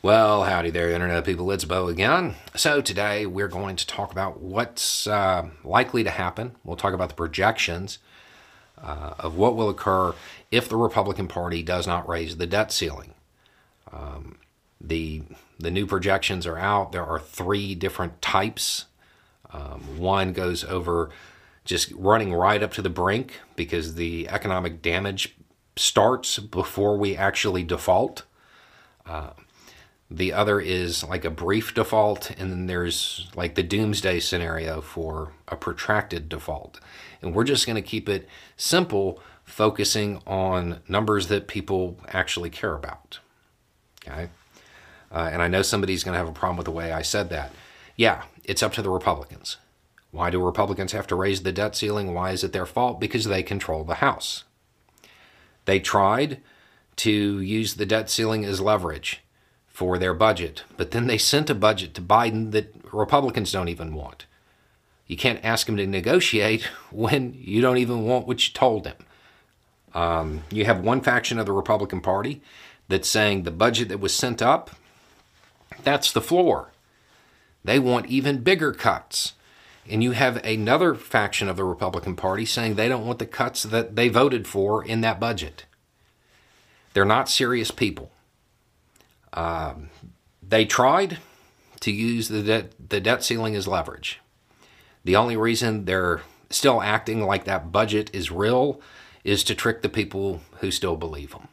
Well, howdy there, Internet people. It's Beau again. So, today we're going to talk about what's uh, likely to happen. We'll talk about the projections uh, of what will occur if the Republican Party does not raise the debt ceiling. Um, the, the new projections are out. There are three different types. Um, one goes over just running right up to the brink because the economic damage starts before we actually default. Uh, the other is like a brief default, and then there's like the doomsday scenario for a protracted default. And we're just going to keep it simple, focusing on numbers that people actually care about. Okay. Uh, and I know somebody's going to have a problem with the way I said that. Yeah, it's up to the Republicans. Why do Republicans have to raise the debt ceiling? Why is it their fault? Because they control the House. They tried to use the debt ceiling as leverage for their budget. But then they sent a budget to Biden that Republicans don't even want. You can't ask him to negotiate when you don't even want what you told him. Um, you have one faction of the Republican Party that's saying the budget that was sent up, that's the floor. They want even bigger cuts. And you have another faction of the Republican Party saying they don't want the cuts that they voted for in that budget. They're not serious people. Um, they tried to use the debt, the debt ceiling as leverage. The only reason they're still acting like that budget is real is to trick the people who still believe them.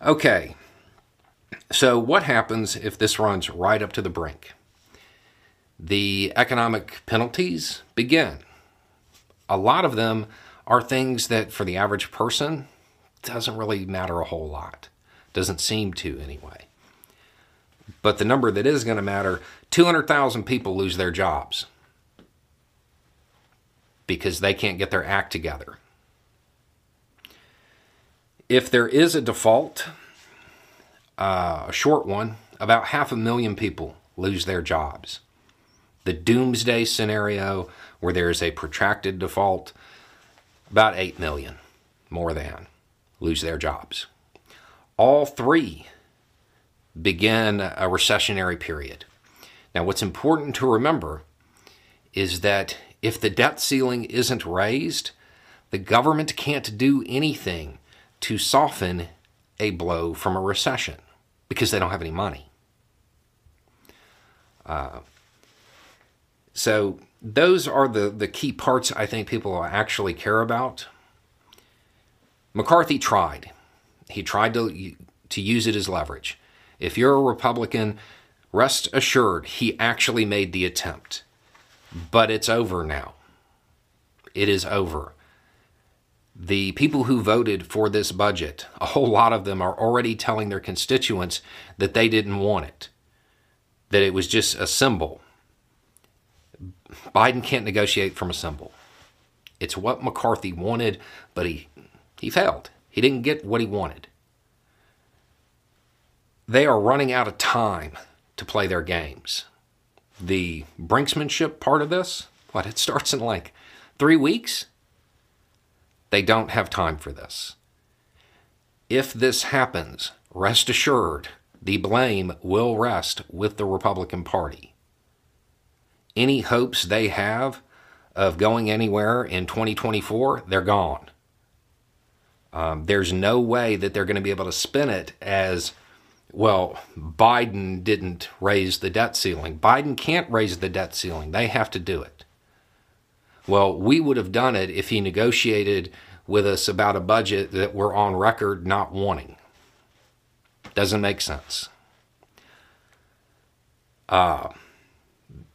Okay, so what happens if this runs right up to the brink? The economic penalties begin. A lot of them are things that for the average person doesn't really matter a whole lot. Doesn't seem to, anyway. But the number that is going to matter 200,000 people lose their jobs because they can't get their act together. If there is a default, uh, a short one, about half a million people lose their jobs. The doomsday scenario, where there is a protracted default, about 8 million, more than, lose their jobs all three begin a recessionary period. Now, what's important to remember is that if the debt ceiling isn't raised, the government can't do anything to soften a blow from a recession because they don't have any money. Uh, so, those are the, the key parts I think people actually care about. McCarthy tried. He tried to to use it as leverage. If you're a Republican, rest assured he actually made the attempt. But it's over now. It is over. The people who voted for this budget, a whole lot of them are already telling their constituents that they didn't want it, that it was just a symbol. Biden can't negotiate from a symbol. It's what McCarthy wanted, but he, he failed. He didn't get what he wanted. They are running out of time to play their games. The brinksmanship part of this, what, it starts in like three weeks? They don't have time for this. If this happens, rest assured, the blame will rest with the Republican Party. Any hopes they have of going anywhere in 2024, they're gone. Um, there's no way that they're going to be able to spin it as well, Biden didn't raise the debt ceiling. Biden can't raise the debt ceiling, they have to do it. Well, we would have done it if he negotiated with us about a budget that we're on record not wanting. Doesn't make sense. Uh,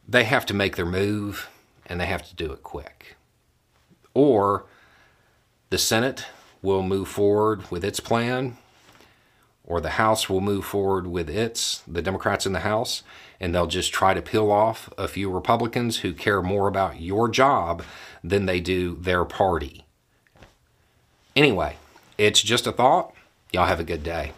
they have to make their move and they have to do it quick. Or the Senate will move forward with its plan, or the House will move forward with its, the Democrats in the House, and they'll just try to peel off a few Republicans who care more about your job than they do their party. Anyway, it's just a thought. Y'all have a good day.